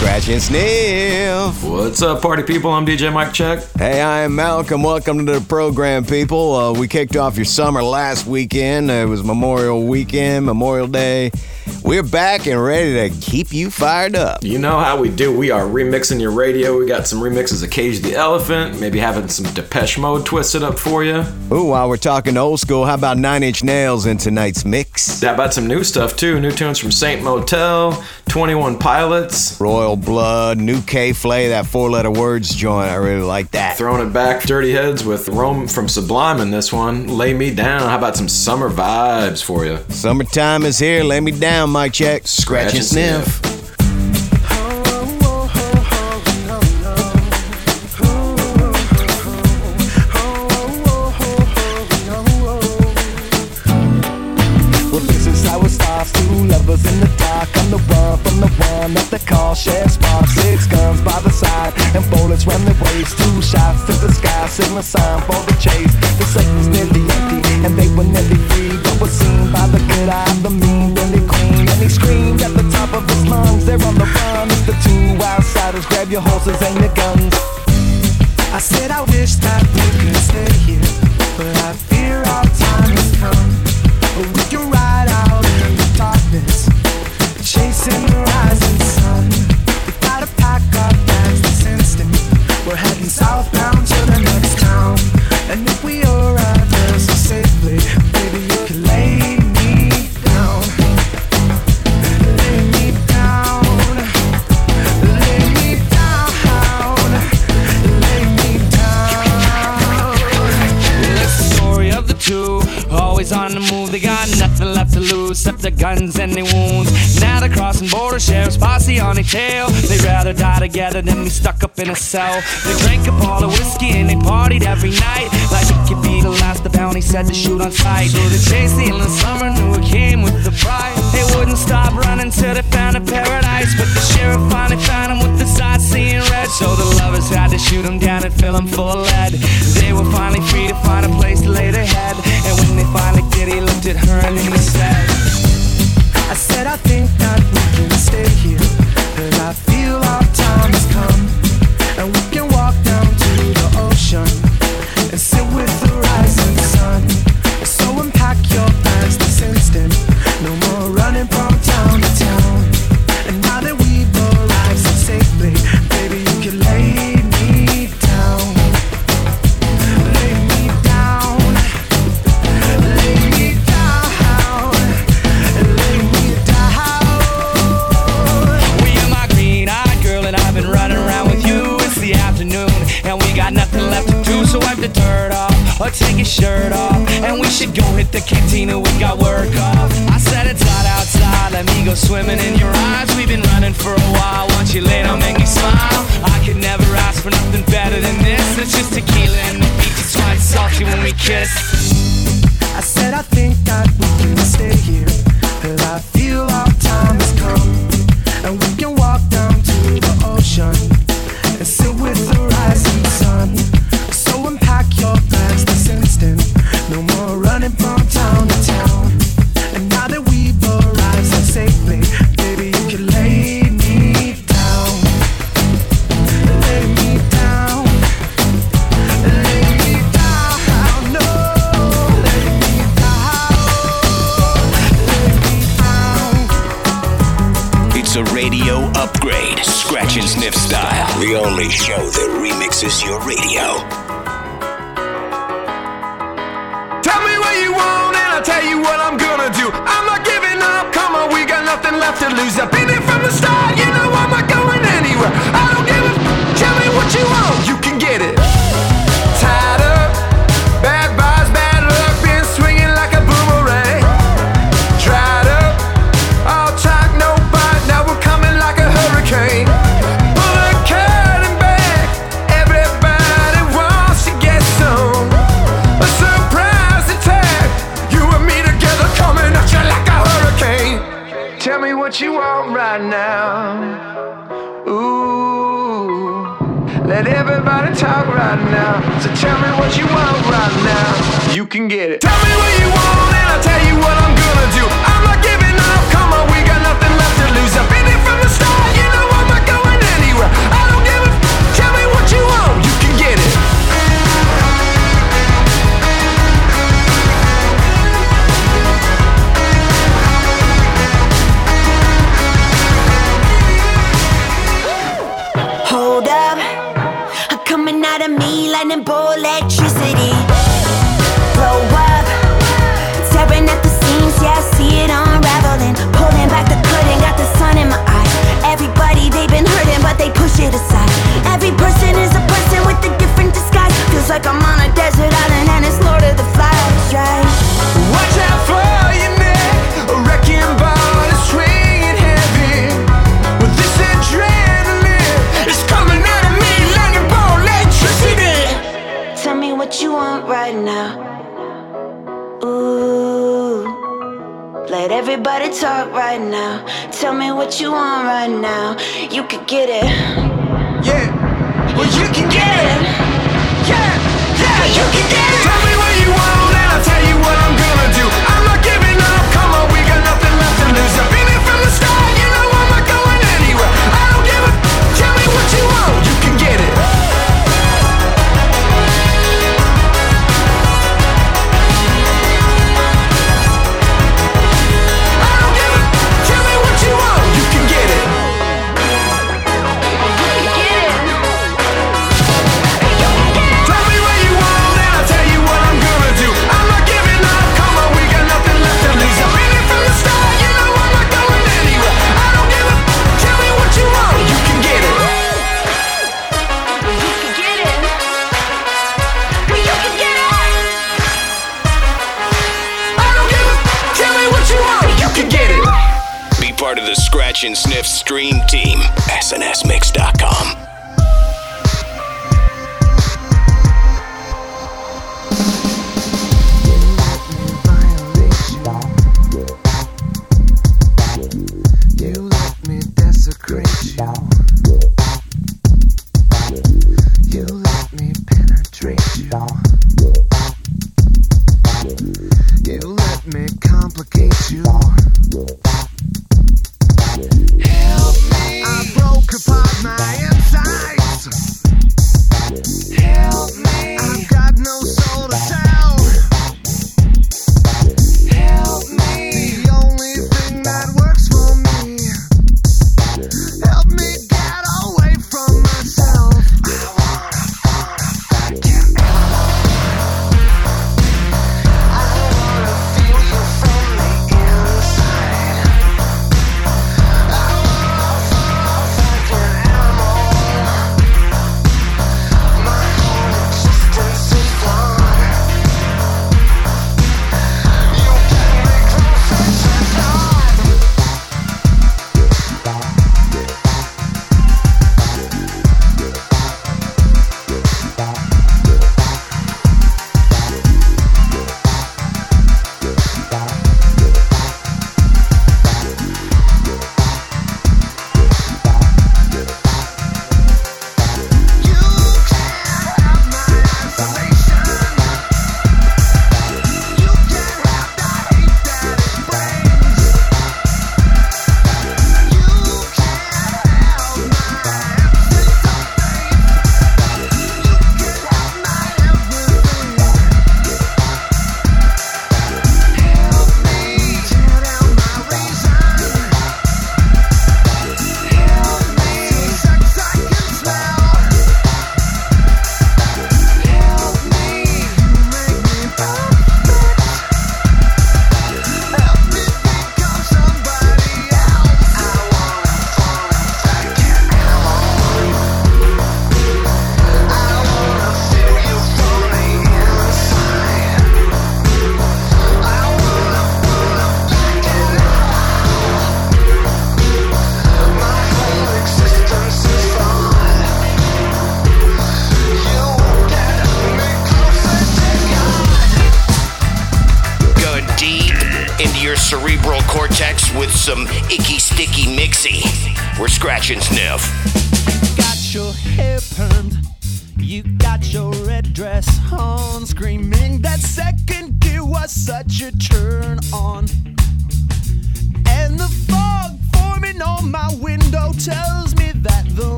Scratch and sniff. What's up, party people? I'm DJ Mike Check. Hey, I am Malcolm. Welcome to the program, people. Uh, we kicked off your summer last weekend. It was Memorial Weekend, Memorial Day. We're back and ready to keep you fired up. You know how we do. We are remixing your radio. We got some remixes of Cage the Elephant, maybe having some Depeche Mode twisted up for you. Ooh, while we're talking old school, how about Nine Inch Nails in tonight's mix? How about some new stuff too? New tunes from Saint Motel, 21 Pilots. Royal Blood, New K.Flay, that four letter words joint. I really like that. Throwing it back, Dirty Heads with Rome from Sublime in this one. Lay Me Down. How about some summer vibes for you? Summertime is here. Lay me down, Mike Check. Scratch, and sniff. Well, this is how it starts. Two lovers in the dark. I'm the one from the one that they call share sparks. Six guns by the side and bullets run the waist. Two shots to the sky, signal sign for the chase. The safe was nearly Grab your together than be stuck up in a cell. They drank up all the whiskey and they partied every night. Like it could be the last, the bounty said to shoot on sight. So they chased the endless summer, knew it came with the price. They wouldn't stop running till they found a paradise. But the sheriff finally found them with the sight seeing red. So the lovers had to shoot them down and fill them full of lead. They were finally free to find a right now. Tell me what you want right now. You could get it. Yeah. Well, you, you can, can get, get it. it. Yeah. Yeah, you can get it. Sniff Stream Team, snsmix.com.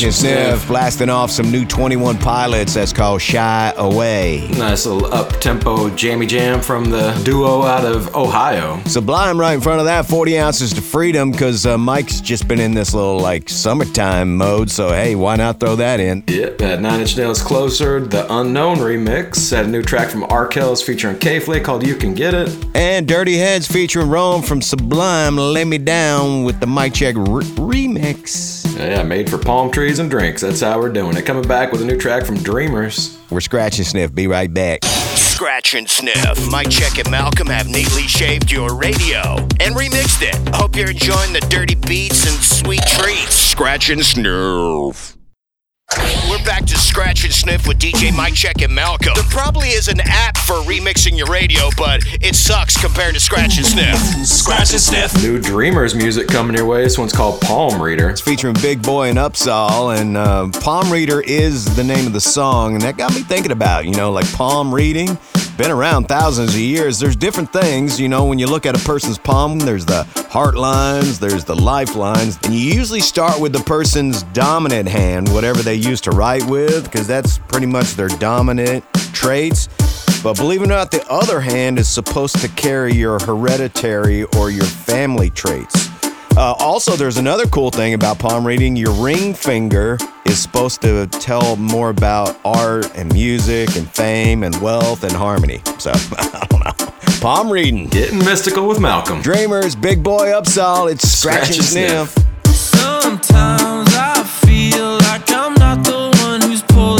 And Sniff, blasting off some new 21 Pilots that's called Shy Away. Nice little up tempo jammy jam from the duo out of Ohio. Sublime right in front of that, 40 ounces to freedom, because uh, Mike's just been in this little like summertime mode. So hey, why not throw that in? Yep, had Nine Inch Nails Closer, the Unknown remix. Had a new track from Arkells featuring K.Flay called You Can Get It. And Dirty Heads featuring Rome from Sublime, Lay Me Down with the Mike Check re- remix. Yeah, made for palm trees and drinks. That's how we're doing it. Coming back with a new track from Dreamers. We're Scratch and Sniff. Be right back. Scratch and Sniff. Mike Check and Malcolm have neatly shaved your radio and remixed it. Hope you're enjoying the dirty beats and sweet treats. Scratch and Sniff. We're back to Scratch and Sniff with DJ Mike Check and Malcolm. There probably is an app for remixing your radio, but it sucks compared to Scratch and Sniff. Scratch and Sniff. New Dreamers music coming your way. This one's called Palm Reader. It's featuring Big Boi and UPSAHL, and uh, Palm Reader is the name of the song, and that got me thinking about, you know, like palm reading. Been around thousands of years. There's different things, you know, when you look at a person's palm, there's the heart lines, there's the lifelines, and you usually start with the person's dominant hand, whatever they used to write with, because that's pretty much their dominant traits. But believe it or not, the other hand is supposed to carry your hereditary or your family traits. Uh, also, there's another cool thing about palm reading. Your ring finger is supposed to tell more about art and music and fame and wealth and harmony. So, I don't know. Palm reading. Getting mystical with Malcolm. Dreamers, Big Boi UPSAHL. It's scratch, and sniff. Sometimes I feel like I'm not the one who's pulling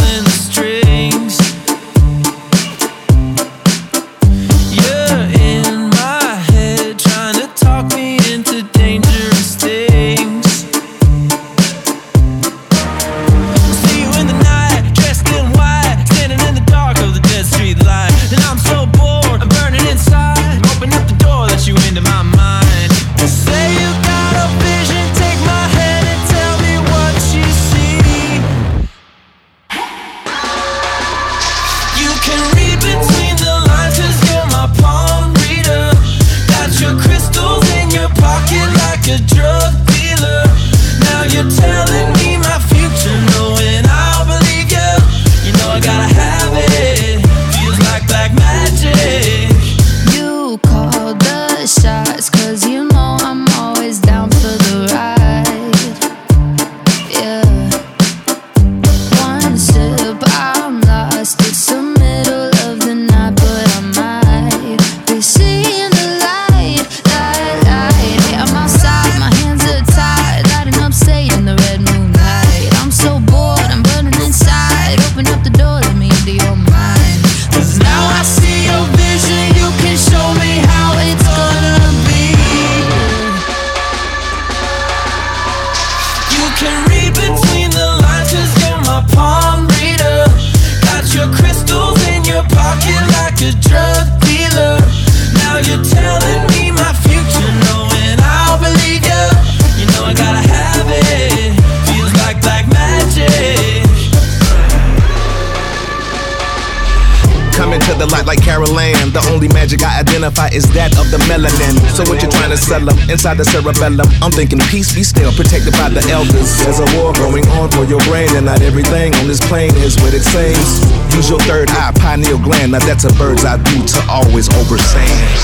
inside the cerebellum? I'm thinking peace be still, protected by the elders. There's a war going on for your brain, and not everything on this plane is what it seems. Use your third eye, pineal gland. Now that's a bird's eye view to always overstand.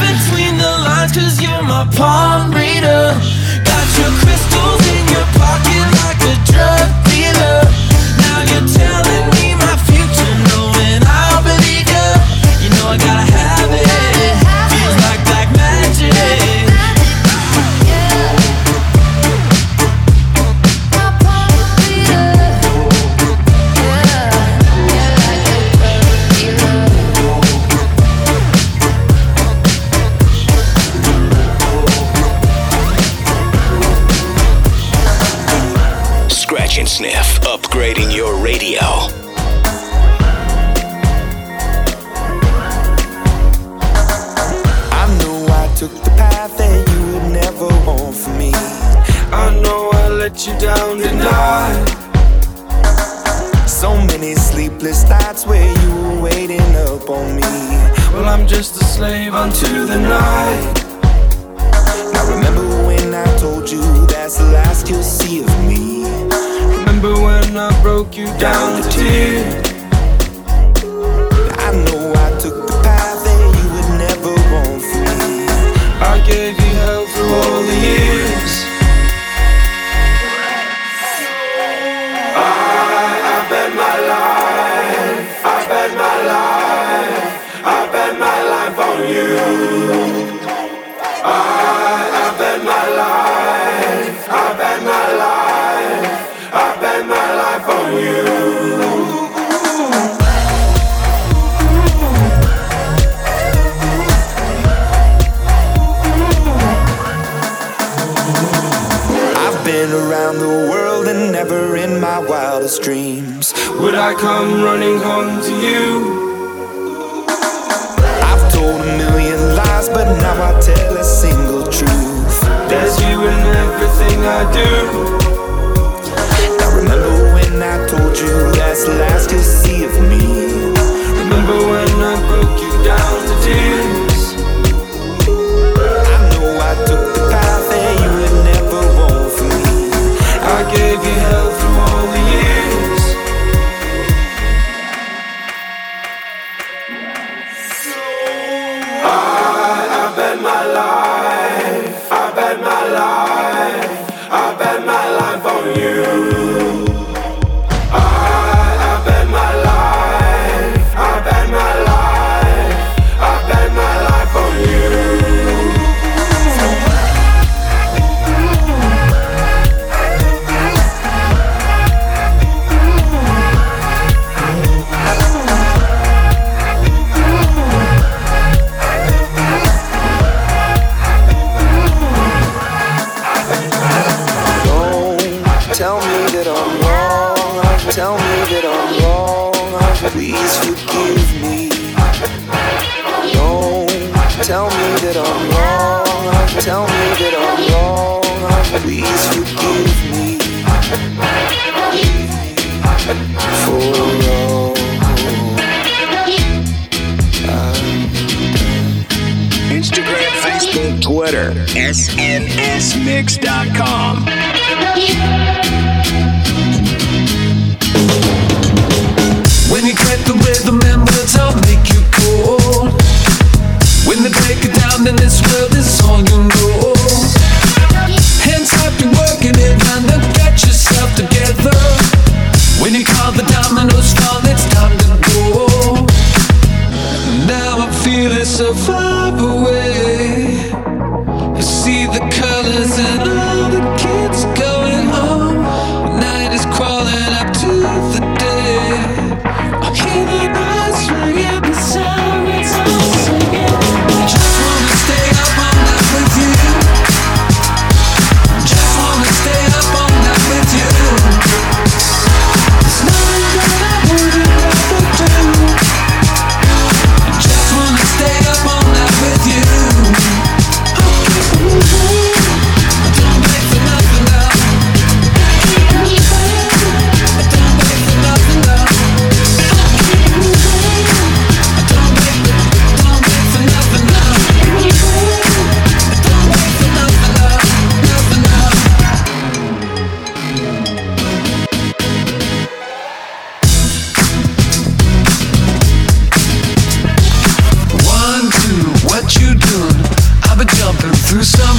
Between the lines cause you're my palm reader. Got your crystals my wildest dreams. Would I come running home to you? I've told a million lies, but now I tell a single truth. There's you in everything I do. Now remember when I told you that's the last you'll see of me. Remember when I broke you down to tears. Twitter, snsmix.com. When you click the rhythm through some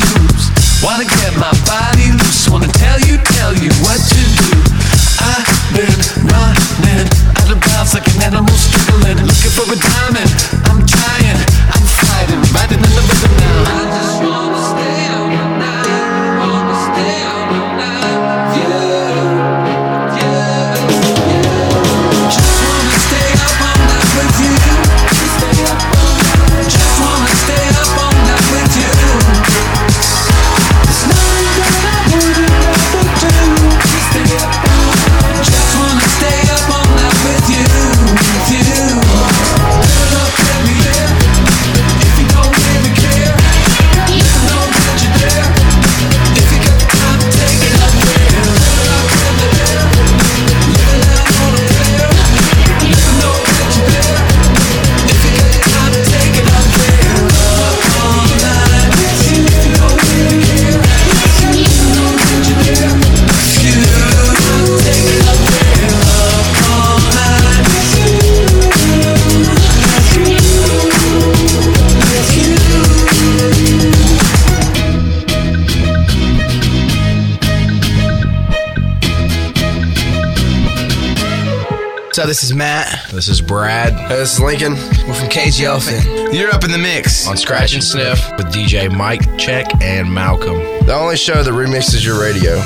This is Matt. This is Brad. This is Lincoln. We're from Cage Elephant. You're up in the mix on Scratch and Sniff with DJ Mike Check and Malcolm. The only show that remixes your radio.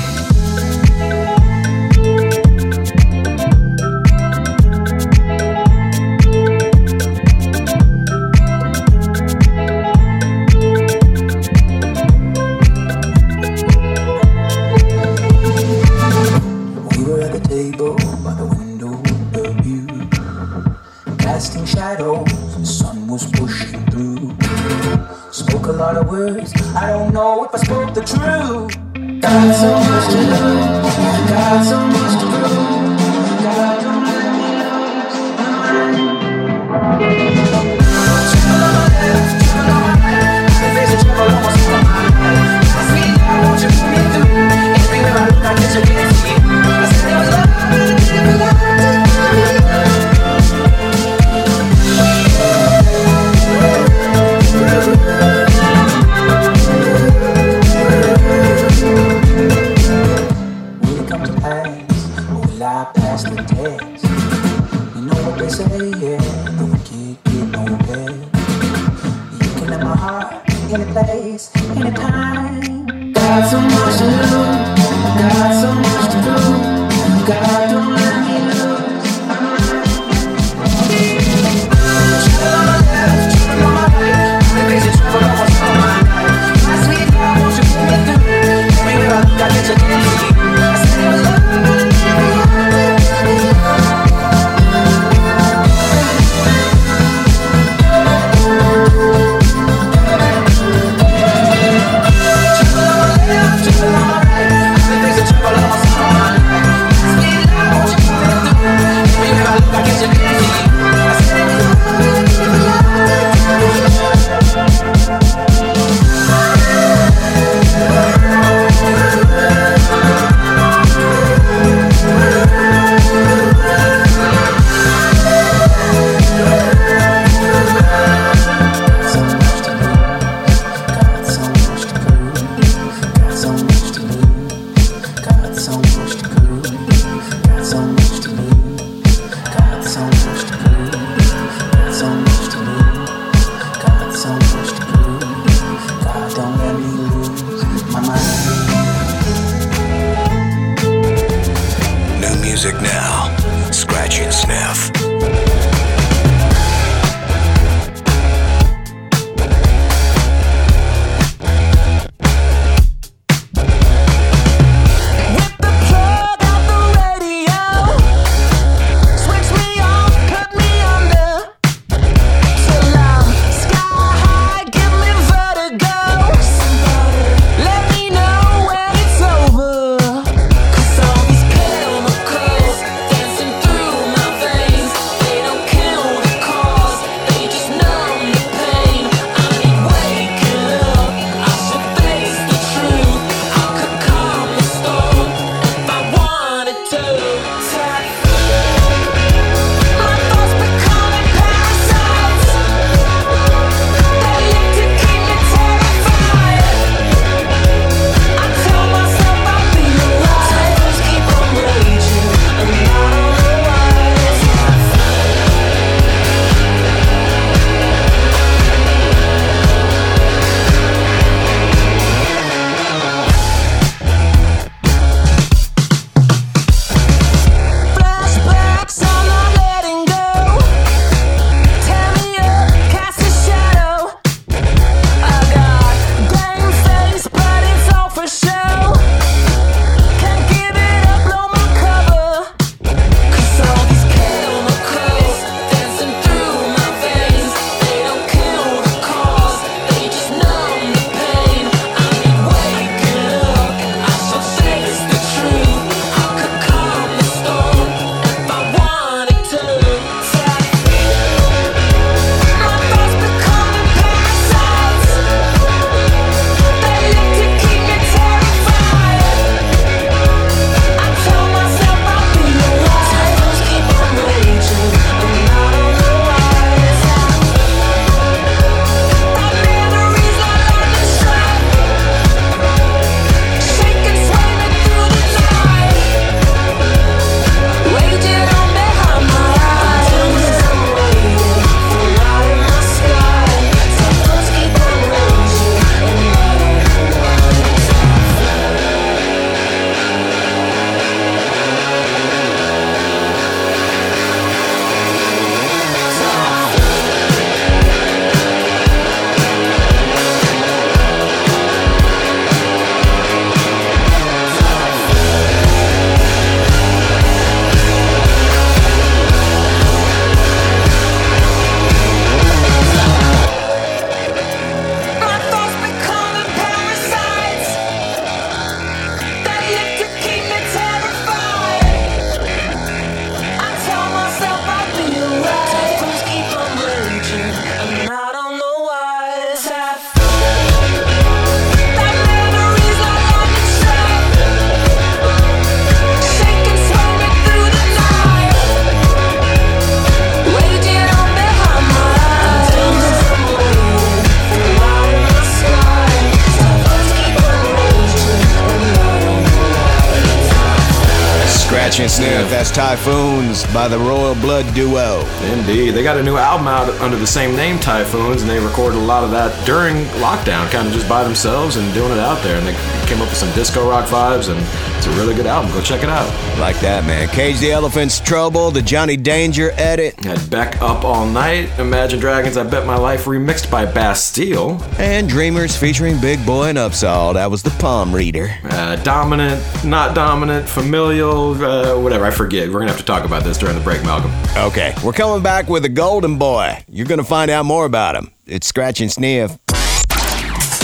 The same name, Typhoons, and they recorded a lot of that during lockdown, kind of just by themselves and doing it out there. And they came up with some disco rock vibes, and it's a really good album. Go check it out. Like that, man. Cage the Elephant's Trouble, the Johnny Danger edit. Had Beck Up All Night, Imagine Dragons, I Bet My Life, remixed by Bastille. And Dreamers featuring Big Boi and UPSAHL. That was the Palm Reader. Uh, dominant, not dominant, familial, uh, whatever, I forget. We're gonna have to talk about this during the break, Malcolm. Okay, we're coming back with the Golden Boy. You're gonna find out more about him. It's Scratch and Sniff.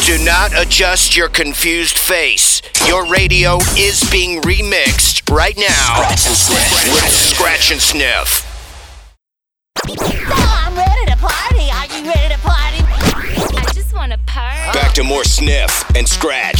Do not adjust your confused face. Your radio is being remixed right now. Scratch and sniff. With Scratch and Sniff. I'm ready to party. Are you ready to party? I just want to party. Back to more sniff and scratch.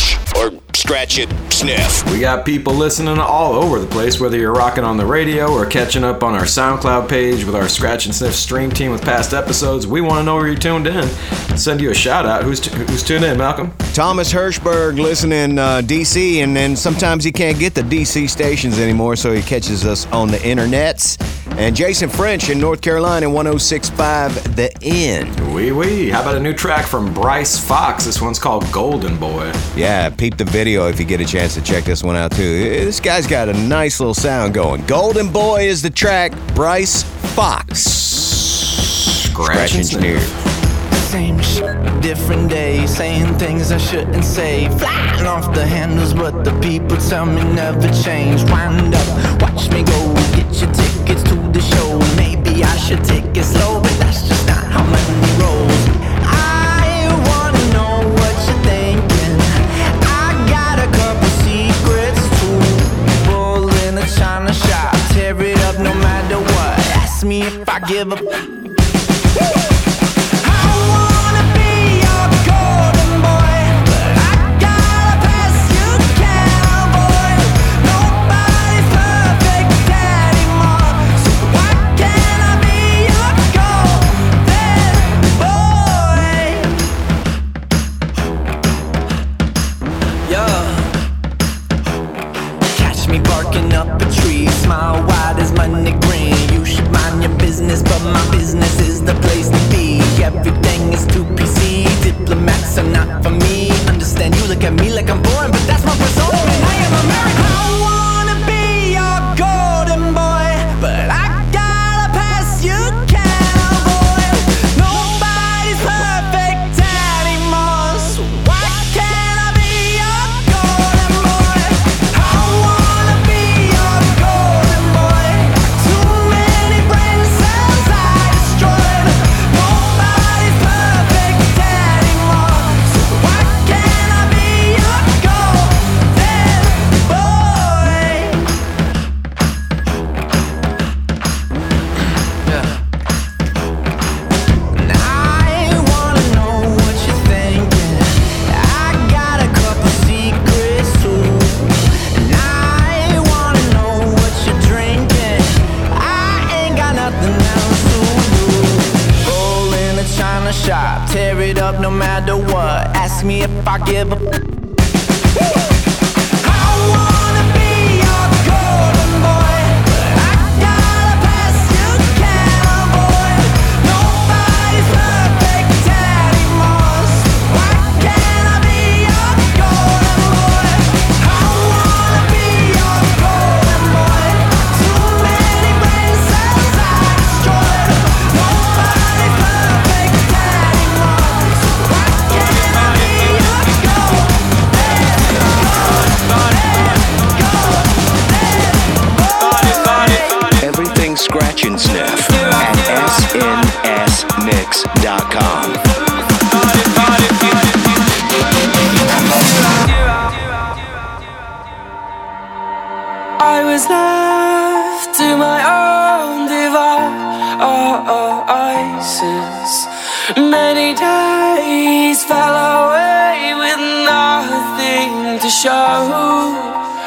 Or it, sniff. We got people listening all over the place, whether you're rocking on the radio or catching up on our SoundCloud page with our Scratch and Sniff stream team with past episodes. We want to know where you're tuned in. Send you a shout out. Who's, t- who's tuned in, Malcolm? Thomas Hirschberg listening uh, DC, and then sometimes he can't get the DC stations anymore, so he catches us on the internets. And Jason French in North Carolina, 1065 The End. Wee wee. How about a new track from Bryce Fox? This one's called Golden Boy. Yeah, peep the video if you get a chance to check this one out too. Uh, this guy's got a nice little sound going. Golden Boy is the track. Bryce Fox. Scratch engineer. Same shit, different day, saying things I shouldn't say. Flying off the handles, but the people tell me never change. Wind up, watch me go, get your tickets to the show. Maybe I should take it slow, but that's just not how money rolls. I wanna know what you're thinking. I got a couple secrets too. Bull in a china shop, tear it up no matter what. Ask me if I give a. to show.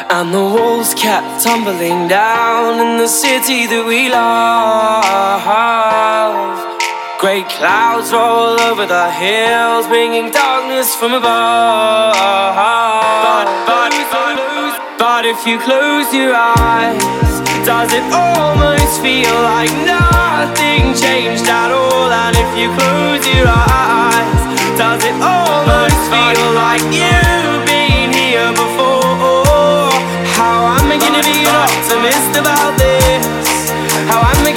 And the walls kept tumbling down in the city that we love. Great clouds roll over the hills, bringing darkness from above. But, but, but, but if you close your eyes, does it almost feel like nothing changed at all? And if you close your eyes, does it almost feel like you?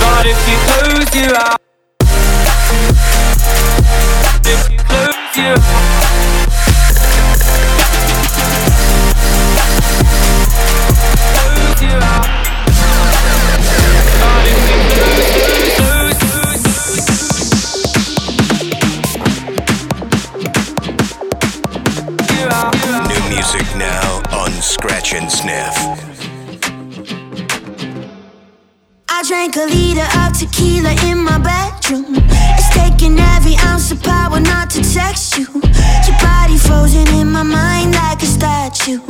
But if you close your eyes, if you close your eyes. New music now on Scratch and Sniff. drank a liter of tequila in my bedroom. It's taking every ounce of power not to text you. Your body frozen in my mind like a statue.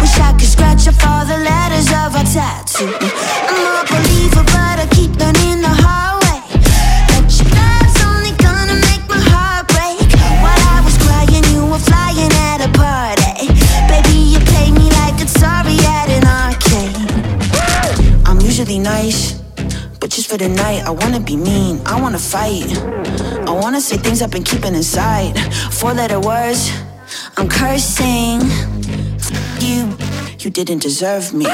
Wish I could scratch up all the letters of our tattoo. I'm a believer, but I tonight. I wanna be mean, I wanna fight. I wanna say things I've been keeping inside. Four letter words, I'm cursing. You, you didn't deserve me.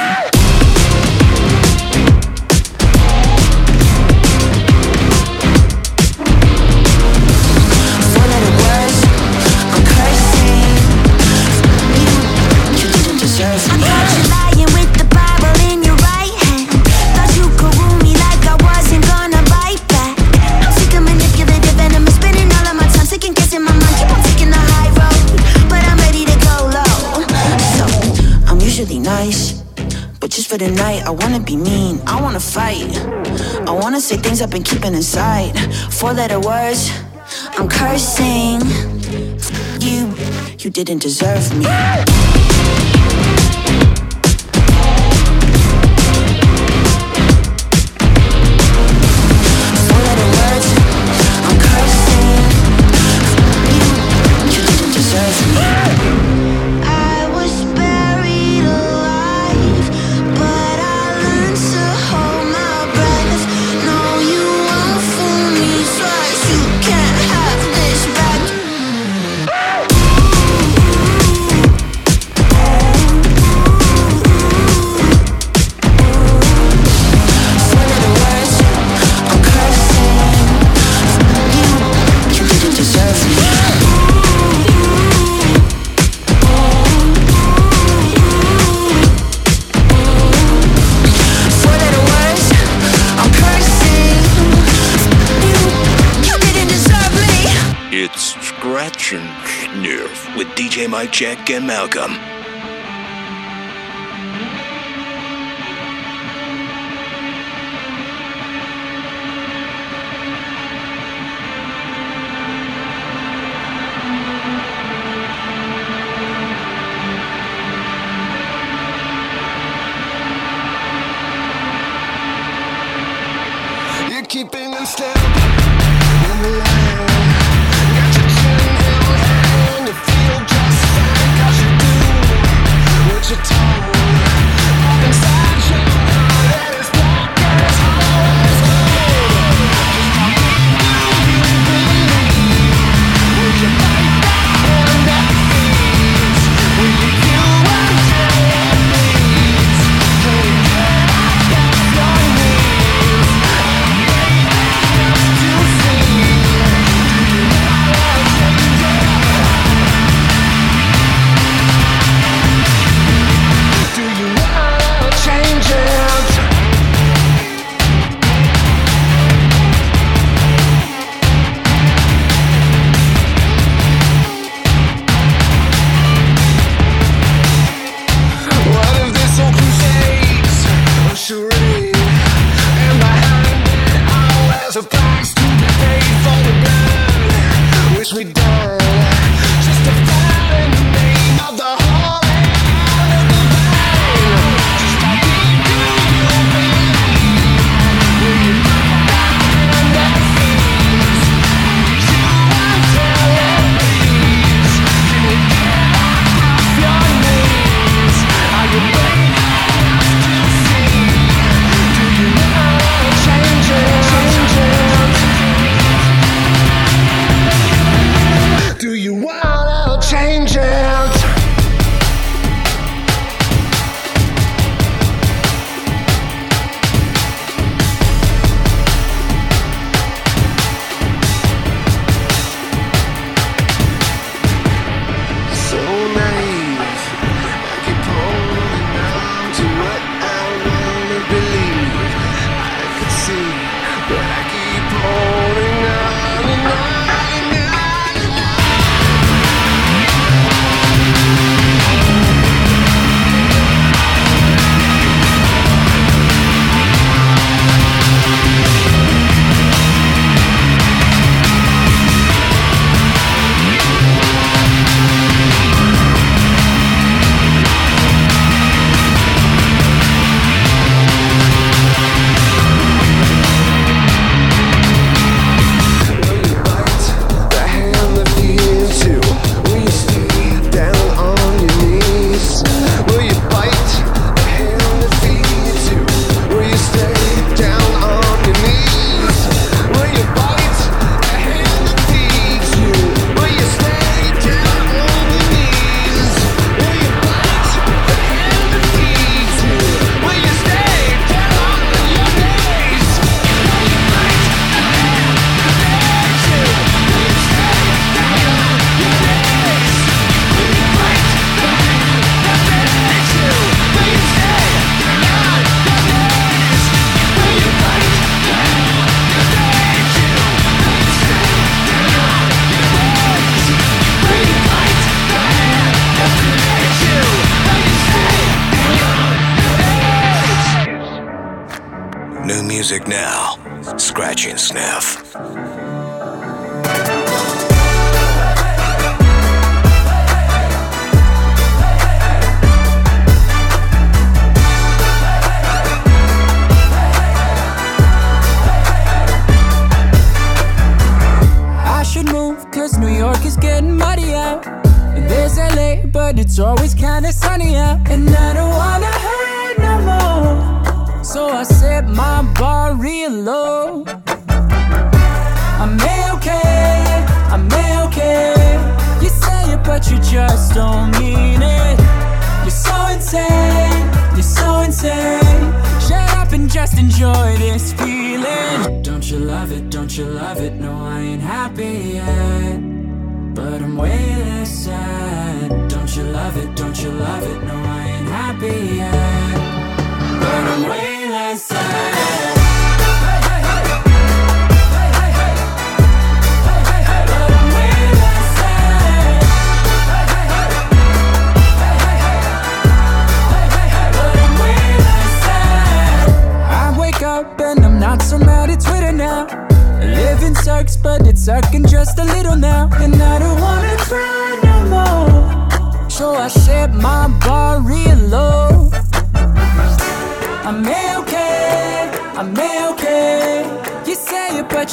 for the night. I wanna be mean, I wanna fight. I wanna say things I've been keeping inside. Four letter words, I'm cursing. You, you didn't deserve me. Jack and Malcolm.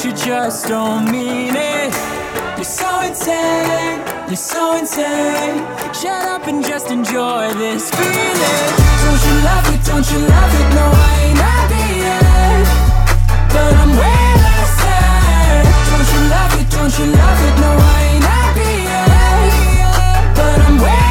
You just don't mean it. You're so insane, you're so insane. Shut up and just enjoy this feeling. Don't you love it, don't you love it? No, I ain't happy yet. But I'm way less sad. Don't you love it, don't you love it? No, I ain't happy yet. But I'm way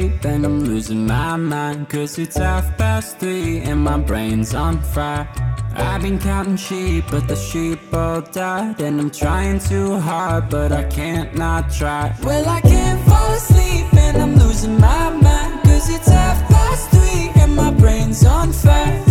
fall asleep and I'm losing my mind. Cause it's half past three and my brain's on fire. I've been counting sheep, but the sheep all died. And I'm trying too hard, but I can't not try. Well, I can't fall asleep and I'm losing my mind. Cause it's half past three and my brain's on fire.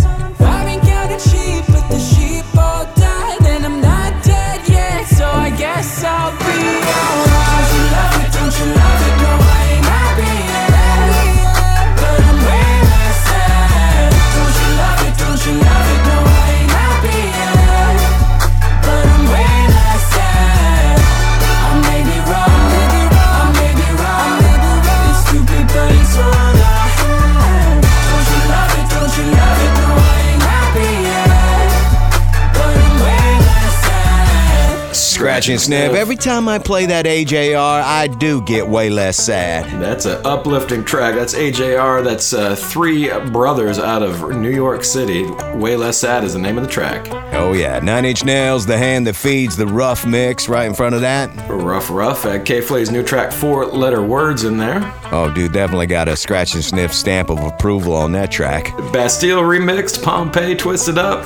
Scratch and sniff. Every time I play that AJR, I do get way less sad. That's an uplifting track. That's AJR. That's uh, three brothers out of New York City. Way Less Sad is the name of the track. Oh yeah, Nine Inch Nails, the hand that feeds the rough mix, right in front of that. Rough, rough. Had K.Flay's new track, four letter words in there. Oh, dude, definitely got a scratch and sniff stamp of approval on that track. Bastille remixed, Pompeii twisted up,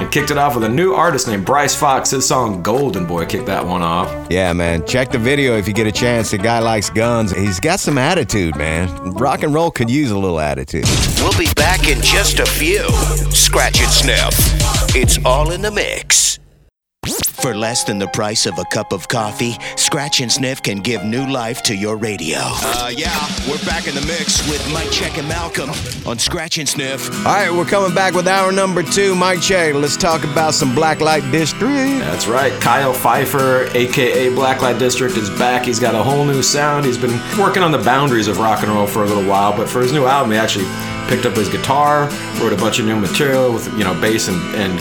and kicked it off with a new artist named Bryce Fox. His song Golden Boy kicked that one off. Yeah, man, check the video if you get a chance. The guy likes guns. He's got some attitude, man. Rock and roll could use a little attitude. We'll be back in just a few. Scratch and sniff. It's all in the mix. For less than the price of a cup of coffee, Scratch and Sniff can give new life to your radio. Uh, yeah, we're back in the mix. With Mike Check and Malcolm on Scratch and Sniff. All right, we're coming back with hour number two. Mike Check, let's talk about some Blacklite District. That's right. Kyle Pfeiffer, aka Blacklite District, is back. He's got a whole new sound. He's been working on the boundaries of rock and roll for a little while, but for his new album, he actually picked up his guitar, wrote a bunch of new material with you know bass and and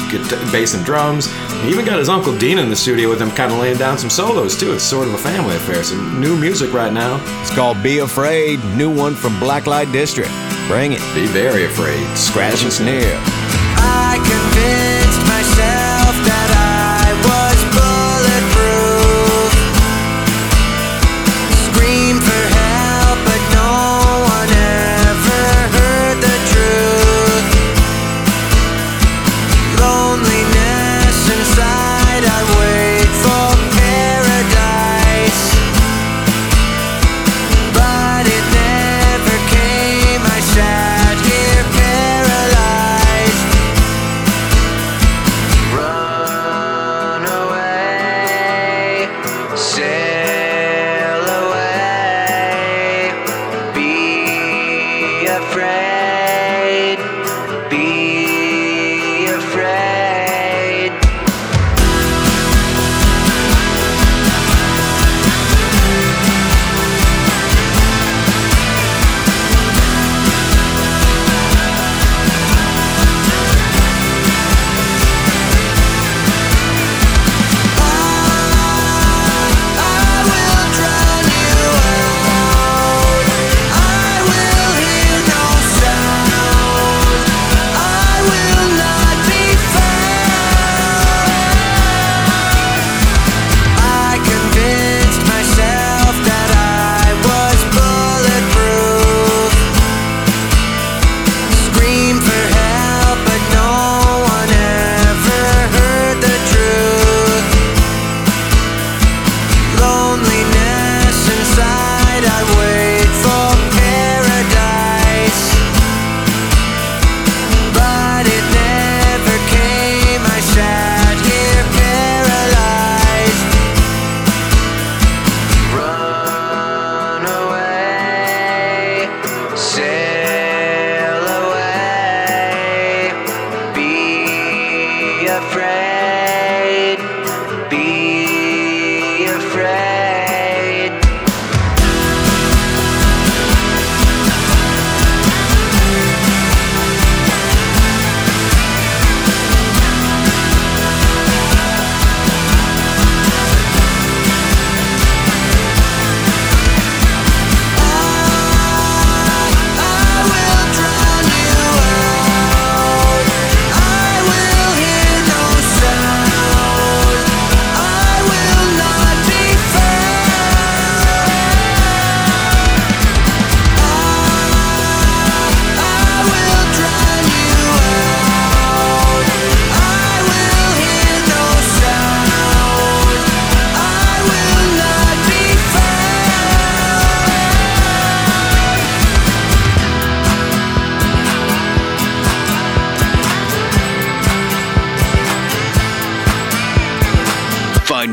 bass and drums. He even got his uncle Dean in the studio with him, kind of laying down some solos too. It's sort of a family affair. Some new music right now. It's called Be Afraid, new one from Blacklite District. Bring it. Be very afraid. Scratch and sniff.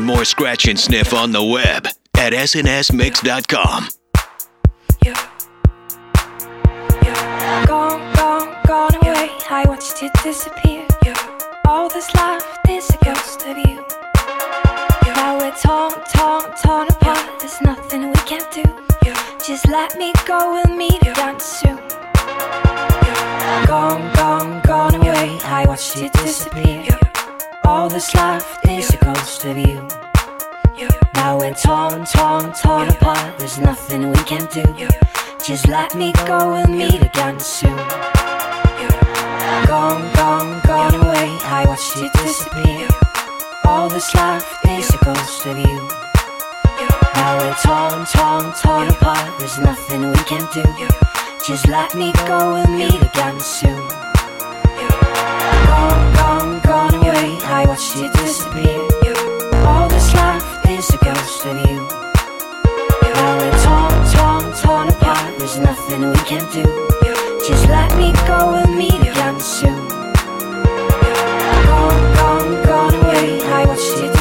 More Scratch and Sniff on the web at snsmix.com. I watched it disappear. All that's left is a ghost of you. Now we're torn, torn, torn apart. There's nothing we can do. Just let me go, we'll meet again soon. Gone, gone, gone away. I watched it disappear. All that's left is a ghost of you. Now we're torn, torn, torn apart. There's nothing we can do. Just let me go, we'll meet again soon. Gone, gone, gone away. I watched it disappear. All that's left is a ghost of you. Now we're torn, torn, torn apart. There's nothing we can do. Just let me go, we'll meet again soon. Gone, gone, gone watched it disappear. All that's left is a ghost of you. Now we're torn, torn, torn apart. There's nothing we can do. Just let me go, we'll meet again soon. Gone, gone, gone away. I watched it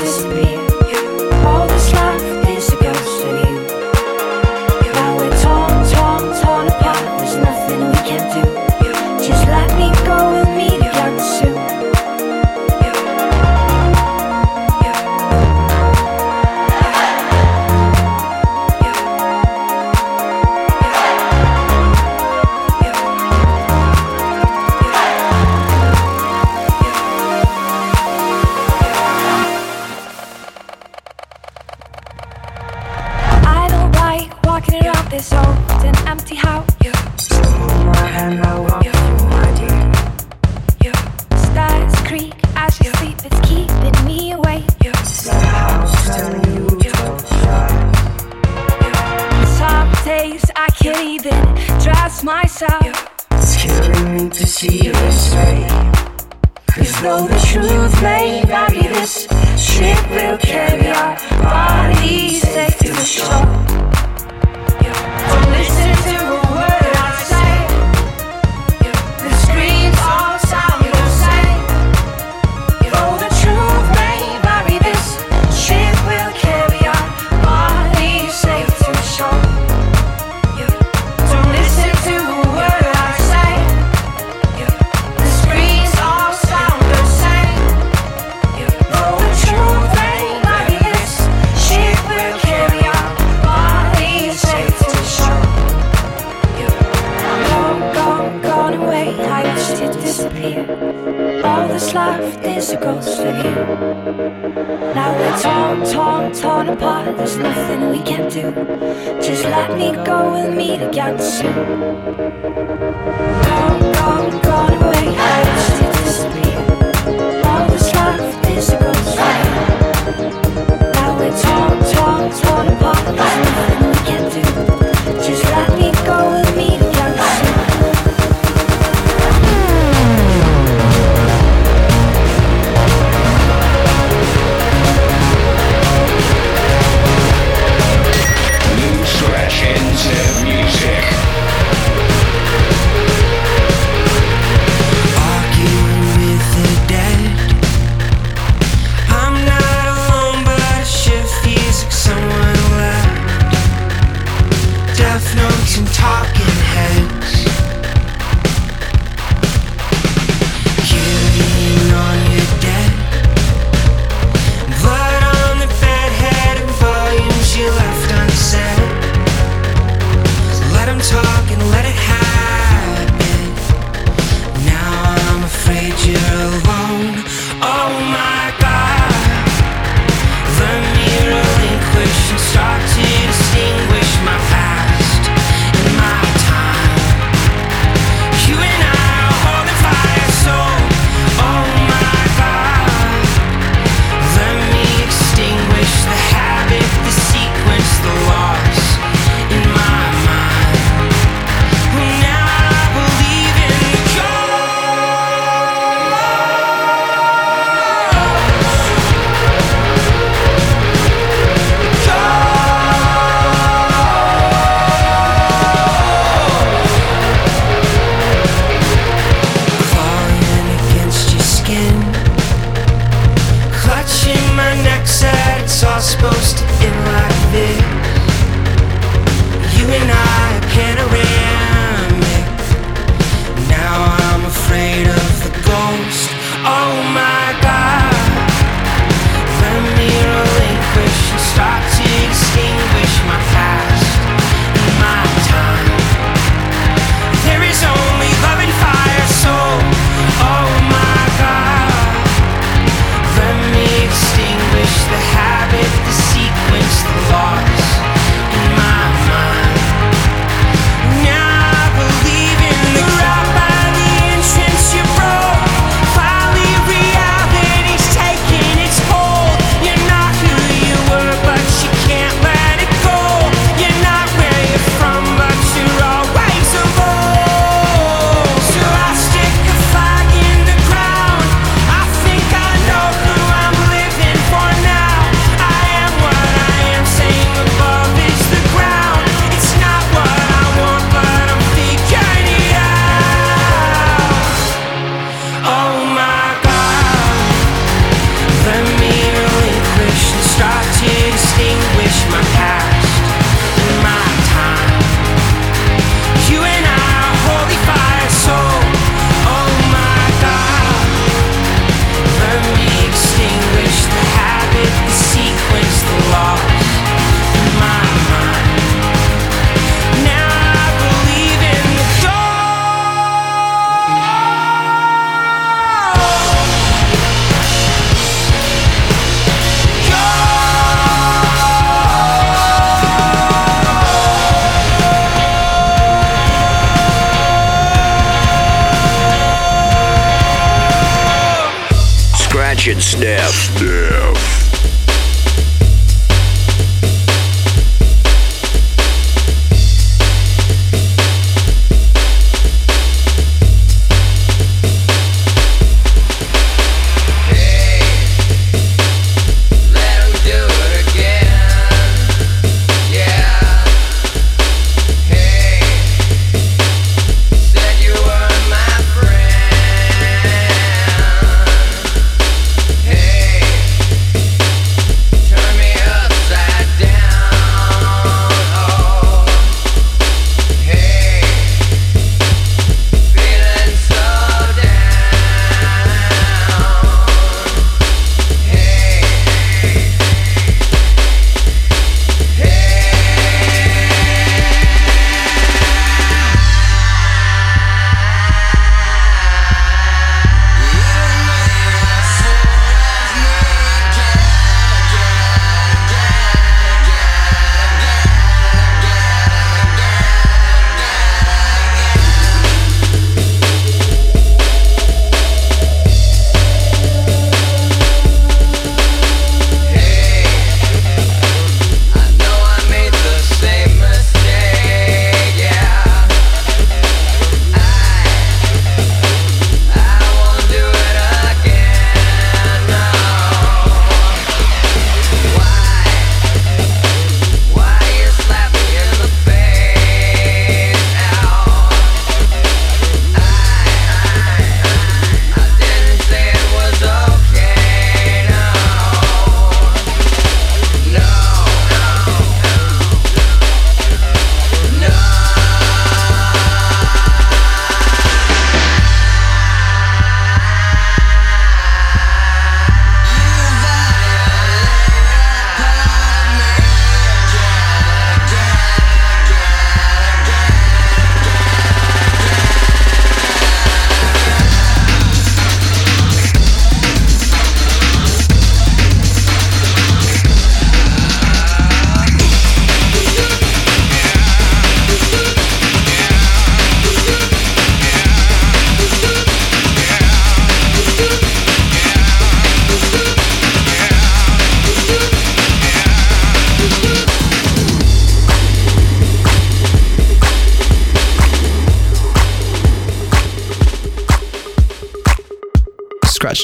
ship All that's left is a ghost of you. Now we're torn, torn, torn apart. There's nothing we can do. Just let me go. We'll meet again soon. Gone, gone, gone away. I watched it disappear. All that's left is a ghost of you. Now we're torn, torn, torn apart.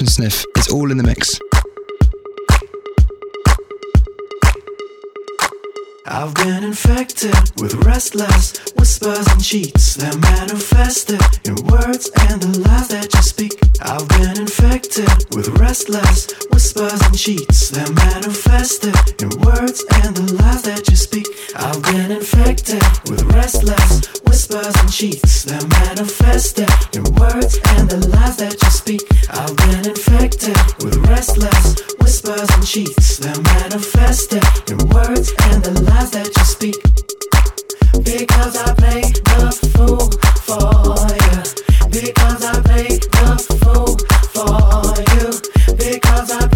And Sniff is all in the mix. I've been infected with restless whispers and cheats that manifested in words and the lies that you speak. I've been infected with restless whispers and cheats that manifested in words and the lies that you speak. I've been infected with restless whispers and cheats that manifested in words and the lies that you speak. I've been infected with restless whispers and cheats that manifested in words and the lies that you speak. Because I play the fool for you. Because I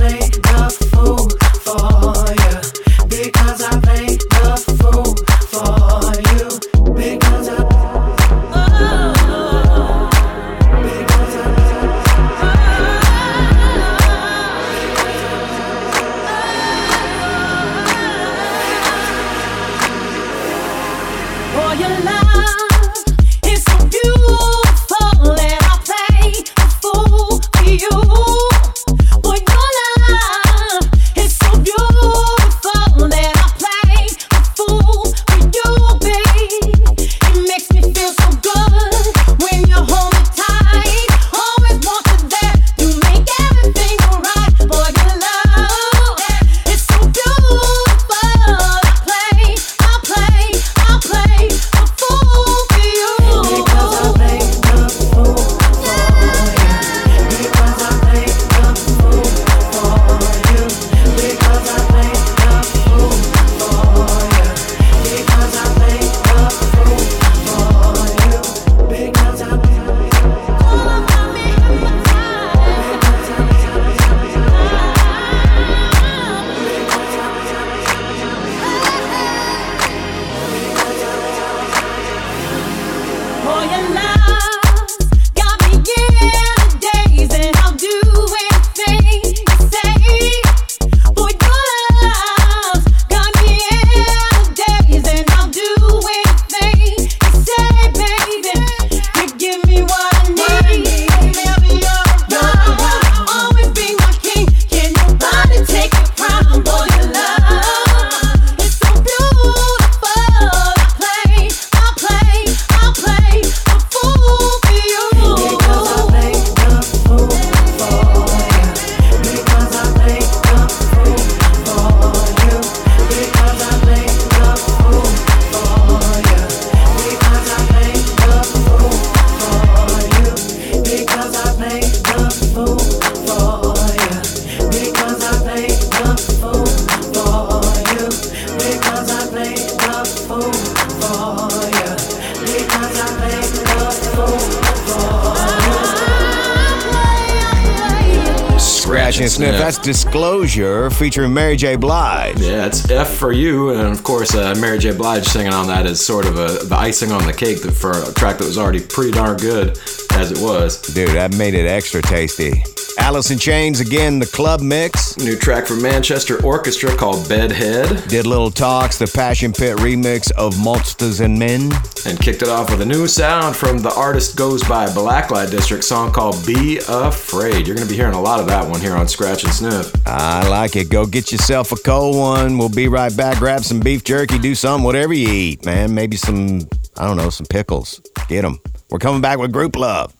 Disclosure featuring Mary J. Blige. Yeah, it's F for you, and of course, uh, Mary J. Blige singing on that is sort of a, the icing on the cake for a track that was already pretty darn good as it was. Dude, that made it extra tasty. Alice in Chains again, the club mix. New track from Manchester Orchestra called Bedhead. Did Little Talks, the Passion Pit remix of Monsters and Men. And kicked it off with a new sound from the artist goes by Blacklite District song called Be Afraid. You're going to be hearing a lot of that one here on Scratch and Sniff. I like it. Go get yourself a cold one. We'll be right back. Grab some beef jerky, do something, whatever you eat, man. Maybe some, I don't know, some pickles. Get them. We're coming back with Grouplove.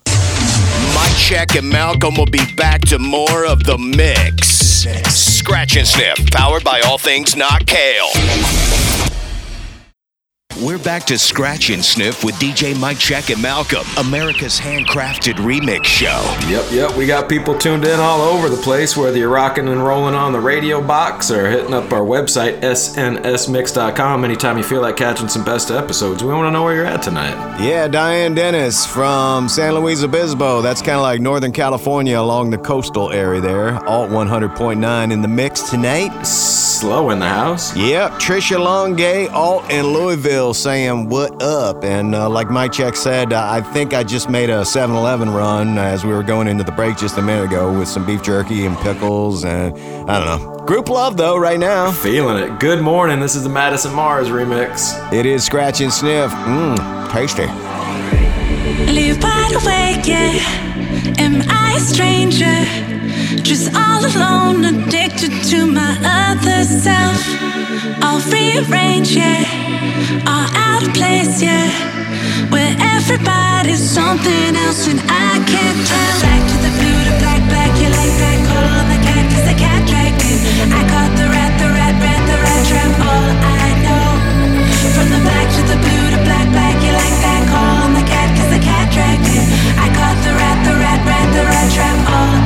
Check and Malcolm will be back to more of the mix. Scratch and Sniff, powered by all things not kale. We're back to Scratch and Sniff with DJ Mike Check and Malcolm, America's handcrafted remix show. Yep, yep, we got people tuned in all over the place, whether you're rocking and rolling on the radio box or hitting up our website, snsmix.com, anytime you feel like catching some best episodes. We want to know where you're at tonight. Yeah, Diane Dennis from San Luis Obispo. That's kind of like Northern California along the coastal area there. Alt 100.9 in the mix tonight. Slow in the house. Yep, Trisha Longay, Alt in Louisville saying what up. And uh, like Mike Check said, uh, I think I just made a 7 Eleven run as we were going into the break just a minute ago with some beef jerky and pickles and I don't know. Grouplove though, right now. Feeling it. Good morning. This is the Madison Mars remix. It is Scratch and Sniff. Mmm, tasty. Live wide awake, yeah. Am I a stranger? Just all alone, addicted to my other self. All rearranged, yeah. All out of place, yeah. Where everybody's something else and I can't tell. Back to the blue, to black, black. You like that call on the cat, cause the cat dragged in. I caught the rat, the rat, rat, the rat trap. All I know. From the black to the blue to black, black. You like that call on the cat, cause the cat dragged in. I caught the rat, the rat, rat, the rat trap. All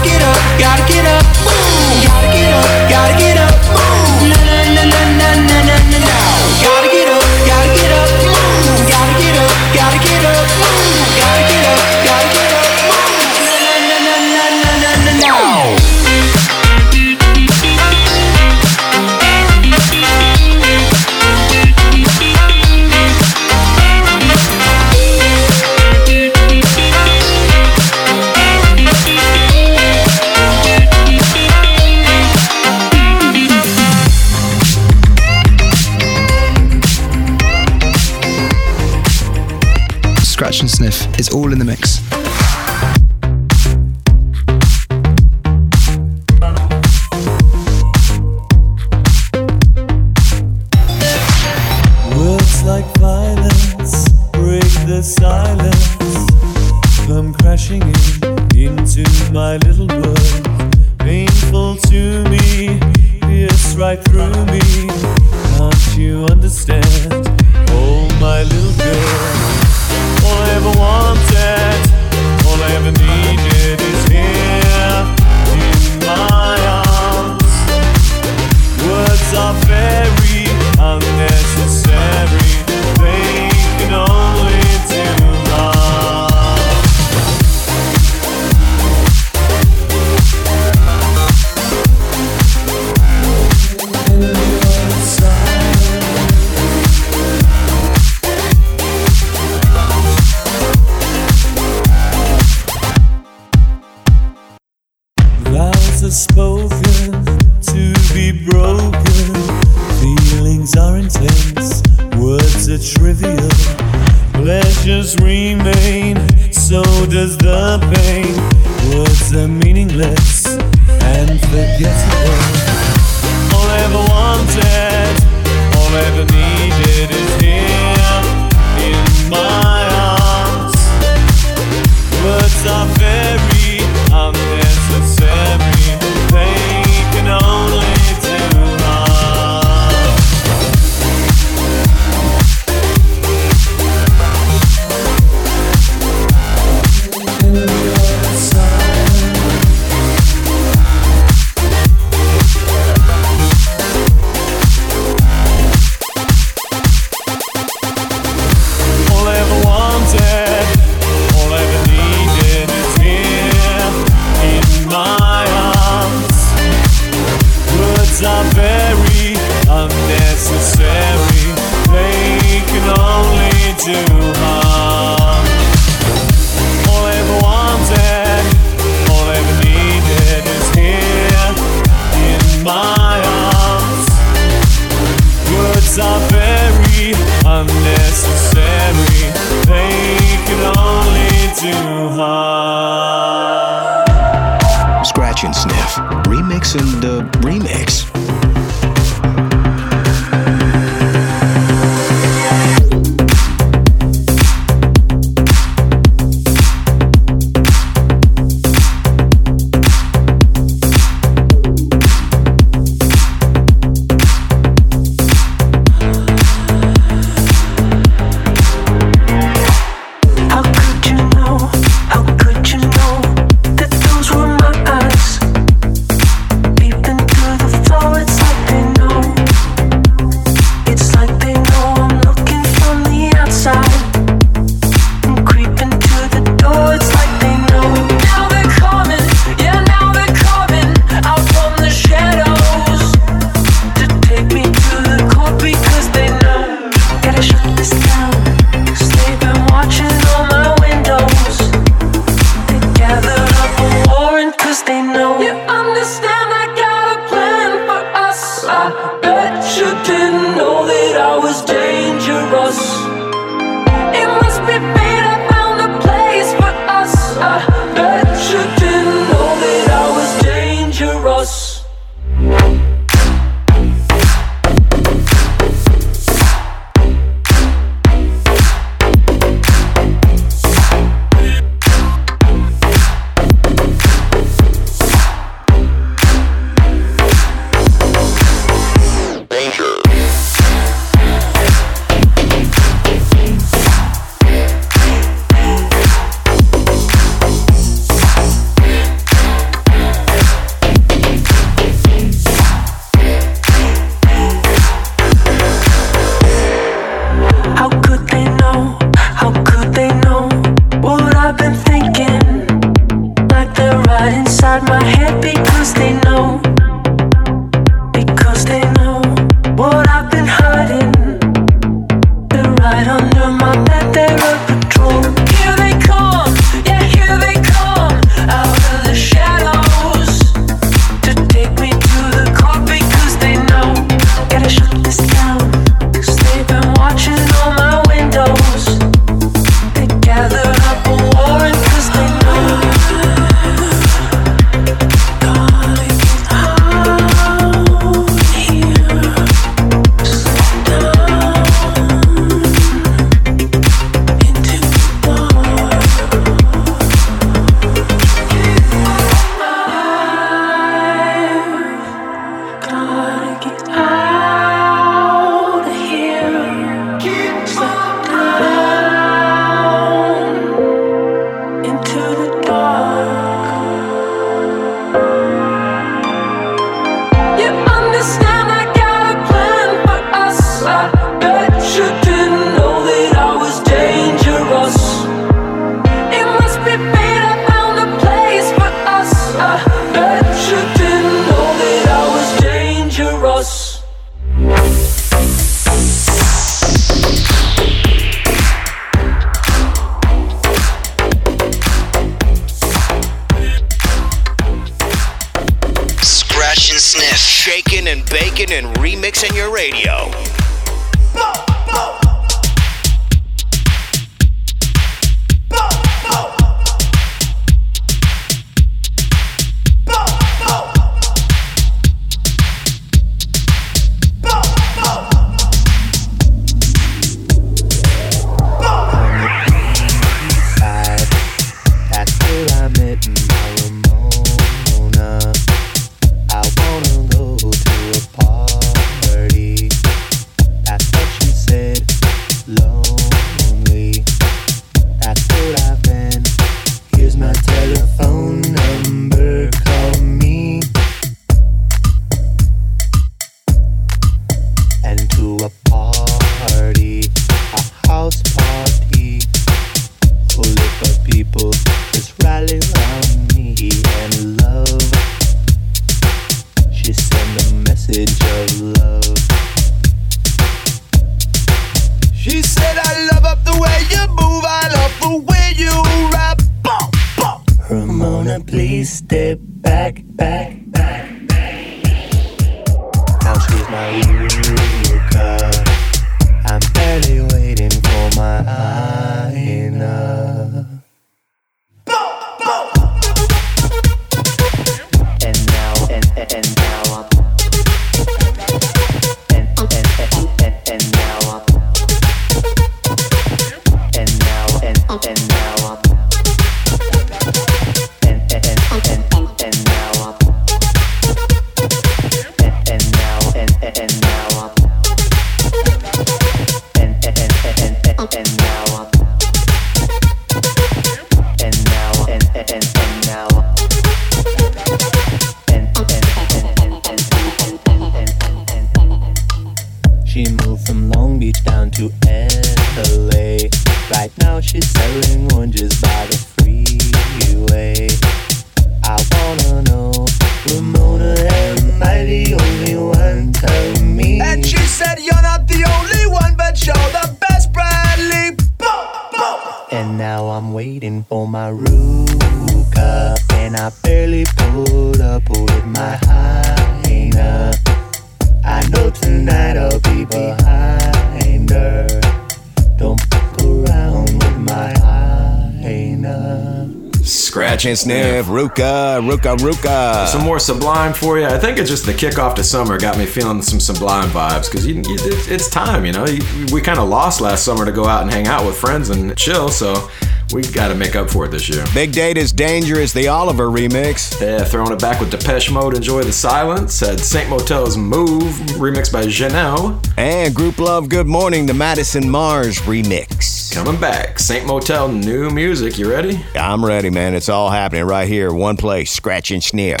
And sniff, Ruka, Ruka, Ruka. Some more Sublime for you. I think it's just the kickoff to summer got me feeling some Sublime vibes because it's time, you know. You, we kind of lost last summer to go out and hang out with friends and chill, so we got to make up for it this year. Big Data's Dangerous, the Oliver remix. Yeah, throwing it back with Depeche Mode, Enjoy the Silence. Had St. Motel's Move, remixed by Janelle. And Grouplove Good Morning, the Madison Mars remix. Coming back, St. Motel, new music. You ready? I'm ready, man. It's all happening right here, one place, Scratch and Sniff.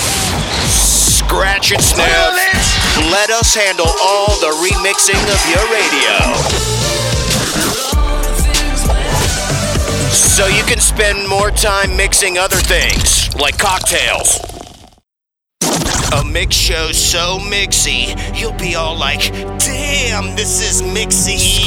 Scratch and sniff. Let us handle all the remixing of your radio. So you can spend more time mixing other things, like cocktails. A mix show so mixy, you'll be all like, damn, this is mixy.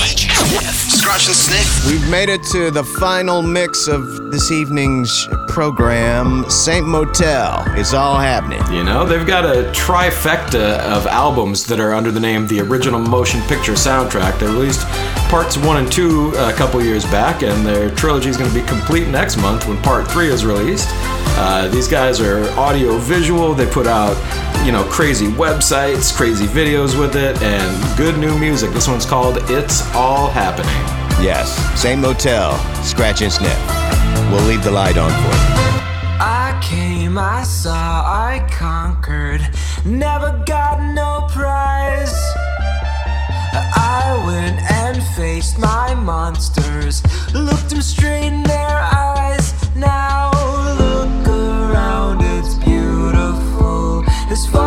Scratch and sniff. We've made it to the final mix of this evening's program, St. Motel. It's all happening. You know, they've got a trifecta of albums that are under the name the Original Motion Picture Soundtrack. They released parts one and two a couple years back, and their trilogy is going to be complete next month when part three is released. Uh, these guys are audio visual. They put out, you know, crazy websites, crazy videos with it, and good new music. This one's called It's All Happening. Yes, St. Motel, Scratch and Sniff. We'll leave the light on for you. I came, I saw, I conquered, never got no prize. I went and faced my monsters, looked them straight in their eyes. Now As far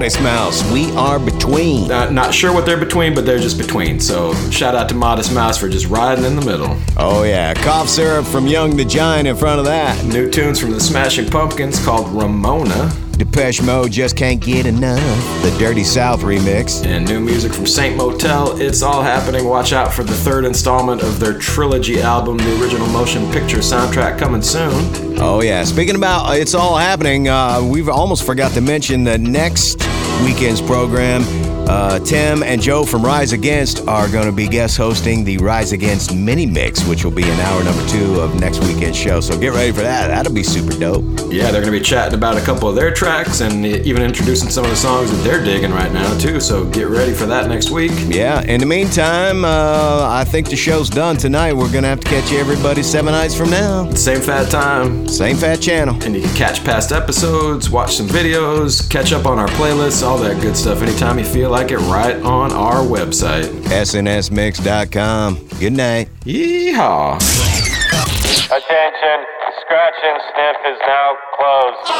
Modest Mouse. We are between. Uh, not sure what they're between, but they're just between. So shout out to Modest Mouse for just riding in the middle. Oh yeah, cough syrup from Young the Giant in front of that. New tunes from the Smashing Pumpkins called Ramona. Depeche Mode just can't get enough. The Dirty South remix. And new music from St. Motel. It's all happening. Watch out for the third installment of their trilogy album, the original motion picture soundtrack, coming soon. Oh yeah. Speaking about uh, it's all happening, uh, we've almost forgot to mention the next weekend's program. Uh, Tim and Joe from Rise Against are going to be guest hosting the Rise Against mini mix, which will be in hour number two of next weekend's show. So get ready for that. That'll be super dope. Yeah, they're going to be chatting about a couple of their tracks and even introducing some of the songs that they're digging right now, too. So get ready for that next week. Yeah. In the meantime, uh, I think the show's done tonight. We're going to have to catch everybody seven nights from now. Same fat time. Same fat channel. And you can catch past episodes, watch some videos, catch up on our playlists, all that good stuff anytime you feel like it right on our website. SNSMix.com. Good night. Yeehaw. Attention, Scratch and Sniff is now closed.